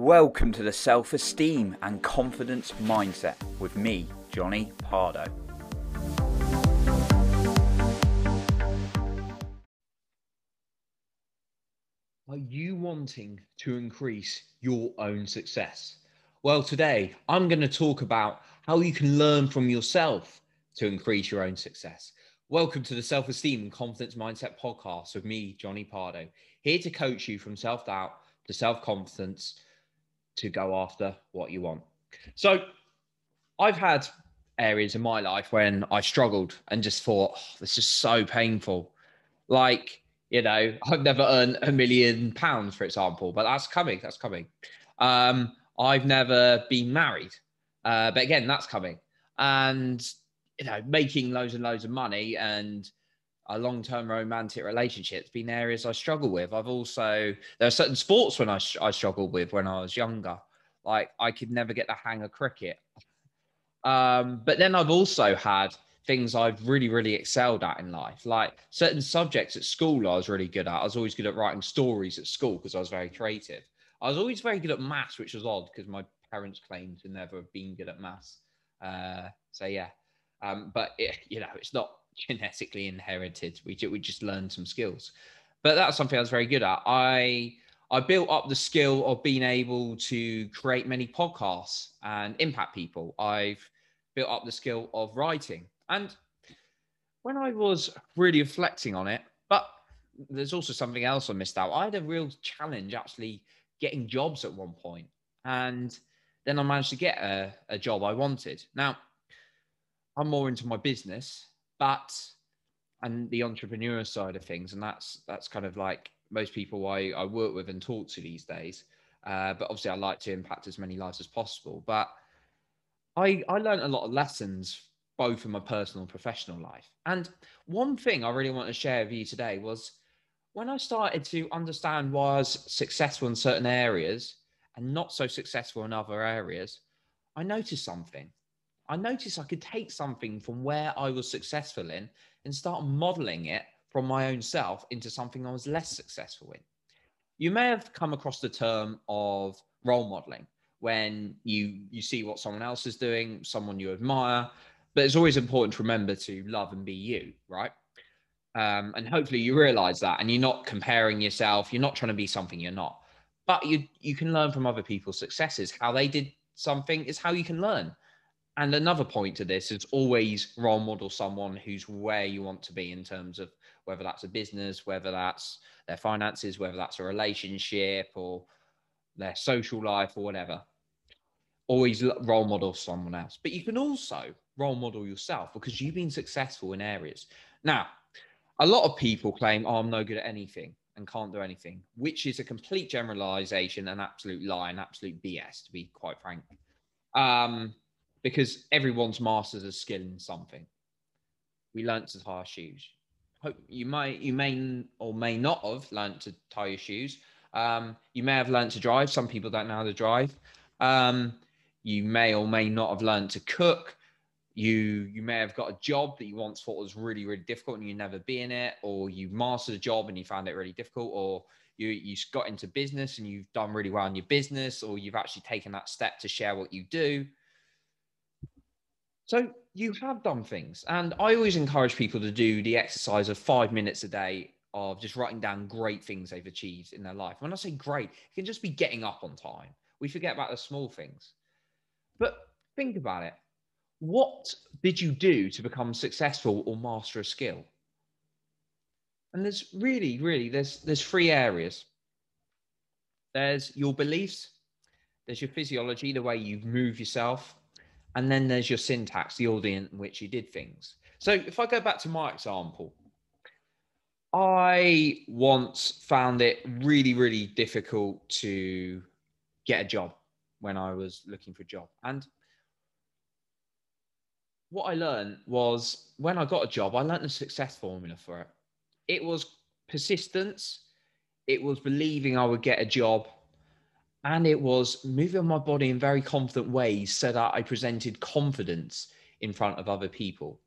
Welcome to the Self Esteem and Confidence Mindset with me, Jonny Pardoe. Are you wanting to increase your own success? Well, today I'm going to talk about how you can learn from yourself to increase your own success. Welcome to the Self Esteem and Confidence Mindset podcast with me, Jonny Pardoe, here to coach you from self doubt to self confidence to go after what you want. So, I've had areas in my life when I struggled and just thought, oh, this is so painful. Like, you know, I've never earned a million pounds, for example, but that's coming. That's coming. Um, I've never been married, uh, but again, that's coming. And you know, making loads and loads of money and a long-term romantic relationship's been areas I struggle with. I've also there are certain sports when I I struggled with when I was younger. Like I could never get the hang of cricket. Um, but then I've also had things I've really, really excelled at in life. Like certain subjects at school, I was really good at. I was always good at writing stories at school because I was very creative. I was always very good at maths, which was odd because my parents claimed to never have been good at maths. Uh, so yeah, um, but it, you know, it's not genetically inherited. We we just learned some skills. But that's something I was very good at. I I built up the skill of being able to create many podcasts and impact people. I've built up the skill of writing. And when I was really reflecting on it, but there's also something else I missed out. I had a real challenge actually getting jobs at one point, and then I managed to get a, a job I wanted. Now, I'm more into my business, but and the entrepreneur side of things, and that's that's kind of like most people I, I work with and talk to these days. Uh, but obviously, I like to impact as many lives as possible. But I I learned a lot of lessons both in my personal and professional life. And one thing I really want to share with you today was when I started to understand why I was successful in certain areas and not so successful in other areas, I noticed something. I noticed I could take something from where I was successful in and start modeling it from my own self into something I was less successful in. You may have come across the term of role modeling when you you see what someone else is doing, someone you admire, but it's always important to remember to love and be you, right? Um, and hopefully you realize that and you're not comparing yourself, you're not trying to be something you're not. But you you can learn from other people's successes. How they did something is how you can learn. And another point to this is always role model someone who's where you want to be in terms of whether that's a business, whether that's their finances, whether that's a relationship or their social life or whatever. Always role model someone else. But you can also role model yourself because you've been successful in areas. Now, a lot of people claim, oh, I'm no good at anything and can't do anything, which is a complete generalization, an absolute lie, an absolute BS, to be quite frank. Um, because everyone's masters a skill in something. We learnt to tie our shoes. Hope you might, you may or may not have learnt to tie your shoes. Um, you may have learnt to drive. Some people don't know how to drive. Um, you may or may not have learnt to cook. You you may have got a job that you once thought was really really difficult and you never be in it, or you mastered a job and you found it really difficult, or you you got into business and you've done really well in your business, or you've actually taken that step to share what you do. So you have done things. And I always encourage people to do the exercise of five minutes a day of just writing down great things they've achieved in their life. When I say great, it can just be getting up on time. We forget about the small things. But think about it. What did you do to become successful or master a skill? And there's really, really, there's there's three areas. There's your beliefs, there's your physiology, the way you move yourself, and then there's your syntax, the order in which you did things. So if I go back to my example, I once found it really, really difficult to get a job when I was looking for a job. And what I learned was when I got a job, I learned the success formula for it. It was persistence, it was believing I would get a job, and it was moving my body in very confident ways so that I presented confidence in front of other people.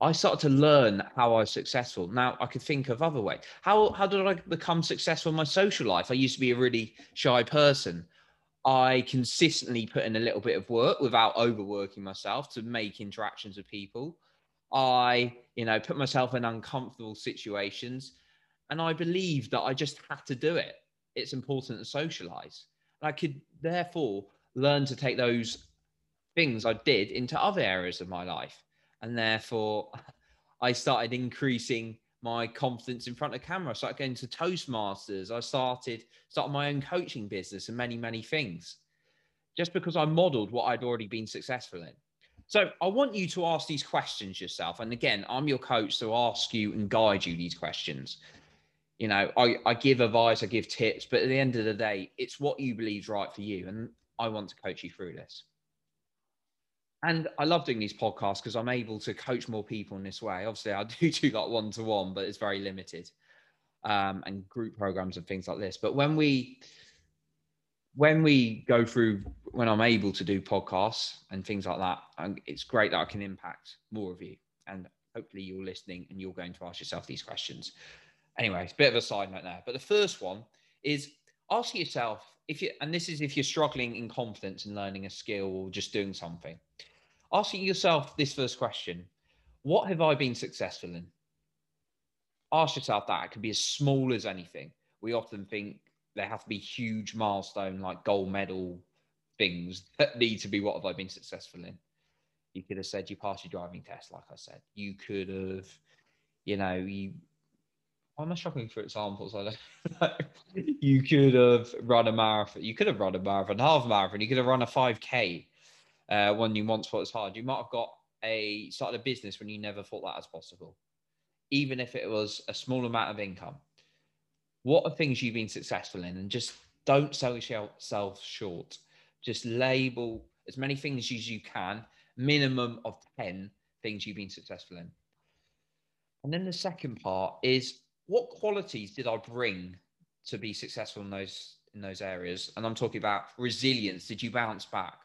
I started to learn how I was successful. Now I could think of other ways. How how did I become successful in my social life? I used to be a really shy person. I consistently put in a little bit of work without overworking myself to make interactions with people. I, you know, put myself in uncomfortable situations and I believe that I just have to do it. It's important to socialize. I could therefore learn to take those things I did into other areas of my life. And therefore, I started increasing my confidence in front of camera. I started going to Toastmasters. I started started my own coaching business and many, many things. Just because I modeled what I'd already been successful in. So I want you to ask these questions yourself. And again, I'm your coach to ask you and guide you these questions. You know, I, I give advice, I give tips, but at the end of the day, it's what you believe is right for you. And I want to coach you through this. And I love doing these podcasts because I'm able to coach more people in this way. Obviously, I do do like one to one, but it's very limited, um, and group programs and things like this. But when we when we go through when I'm able to do podcasts and things like that, it's great that I can impact more of you. And hopefully, you're listening and you're going to ask yourself these questions. Anyway, it's a bit of a side note there. But the first one is ask yourself if you, and this is if you're struggling in confidence in learning a skill or just doing something asking yourself this first question What have I been successful in? Ask yourself that. It can be as small as anything. We often think there have to be huge milestone like gold medal things that need to be what have I been successful in? You could have said you passed your driving test, like I said. You could have, you know, you why am I struggling for examples? I don't you could have run a marathon. You could have run a marathon, half marathon. You could have run a 5K uh, when you once thought it was hard. You might have got a started a business when you never thought that was possible, even if it was a small amount of income. What are things you've been successful in? And just don't sell yourself short. Just label as many things as you can, minimum of 10 things you've been successful in. And then the second part is what qualities did I bring to be successful in those in those areas? And I'm talking about resilience. Did you bounce back?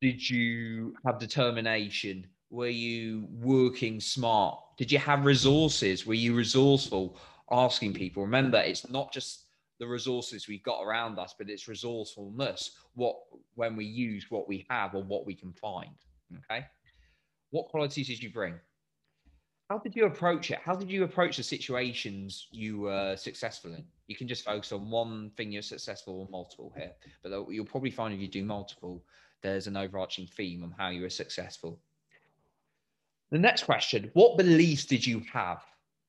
Did you have determination? Were you working smart? Did you have resources? Were you resourceful? Asking people. Remember, it's not just the resources we've got around us, but it's resourcefulness. What when we use what we have or what we can find. Okay. What qualities did you bring? How did you approach it? How did you approach the situations you were successful in? You can just focus on one thing you're successful or multiple here, but you'll probably find if you do multiple, there's an overarching theme on how you were successful. The next question What beliefs did you have?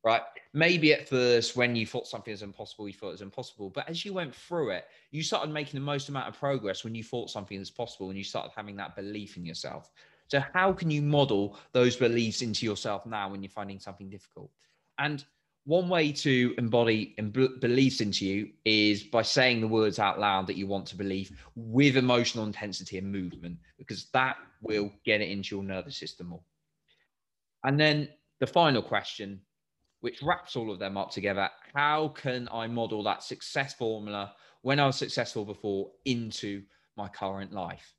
Right? Maybe at first, when you thought something was impossible, you thought it was impossible. But as you went through it, you started making the most amount of progress when you thought something was possible and you started having that belief in yourself. So, how can you model those beliefs into yourself now when you're finding something difficult? And one way to embody beliefs into you is by saying the words out loud that you want to believe with emotional intensity and movement, because that will get it into your nervous system more. And then the final question, which wraps all of them up together how can I model that success formula when I was successful before into my current life?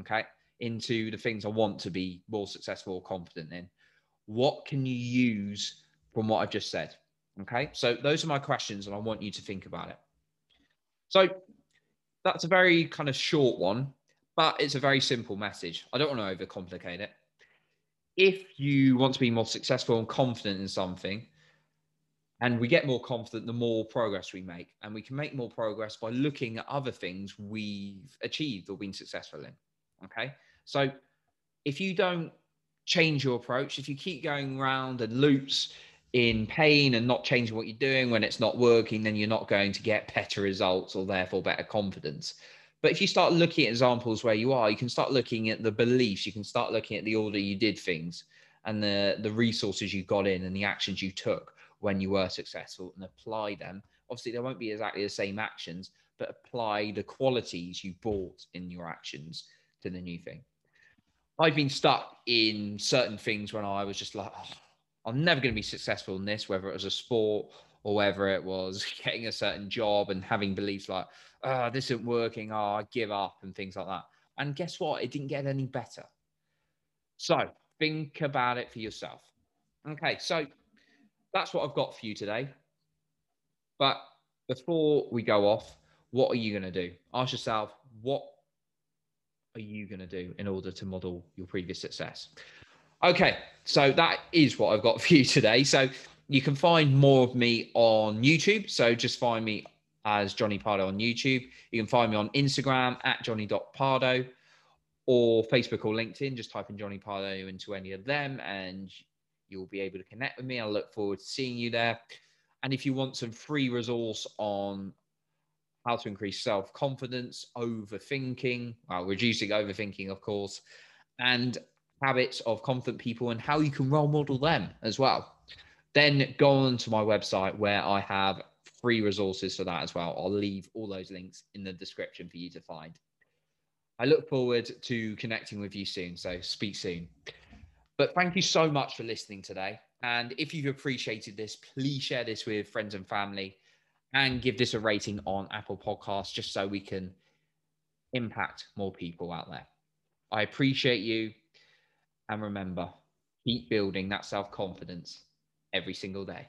Okay. Into the things I want to be more successful or confident in. What can you use from what I've just said? Okay, so those are my questions, and I want you to think about it. So that's a very kind of short one, but it's a very simple message. I don't want to overcomplicate it. If you want to be more successful and confident in something, and we get more confident the more progress we make, and we can make more progress by looking at other things we've achieved or been successful in. Okay, so if you don't change your approach, if you keep going around and loops, in pain and not changing what you're doing when it's not working, then you're not going to get better results or therefore better confidence. But if you start looking at examples where you are, you can start looking at the beliefs, you can start looking at the order you did things and the, the resources you got in and the actions you took when you were successful and apply them. Obviously, there won't be exactly the same actions, but apply the qualities you brought in your actions to the new thing. I've been stuck in certain things when I was just like, oh, I'm never going to be successful in this, whether it was a sport or whether it was getting a certain job and having beliefs like, oh, this isn't working, oh, I give up and things like that. And guess what? It didn't get any better. So think about it for yourself. Okay, so that's what I've got for you today. But before we go off, what are you going to do? Ask yourself, what are you going to do in order to model your previous success? Okay, so that is what I've got for you today. So you can find more of me on YouTube. So just find me as Jonny Pardoe on YouTube. You can find me on Instagram at jonny.pardoe or Facebook or LinkedIn. Just type in Jonny Pardoe into any of them and you'll be able to connect with me. I look forward to seeing you there. And if you want some free resource on how to increase self confidence, overthinking, well, reducing overthinking, of course, and habits of confident people and how you can role model them as well. Then go on to my website where I have free resources for that as well. I'll leave all those links in the description for you to find. I look forward to connecting with you soon. So speak soon. But thank you so much for listening today. And if you've appreciated this, please share this with friends and family and give this a rating on Apple Podcasts just so we can impact more people out there. I appreciate you. And remember, keep building that self confidence every single day.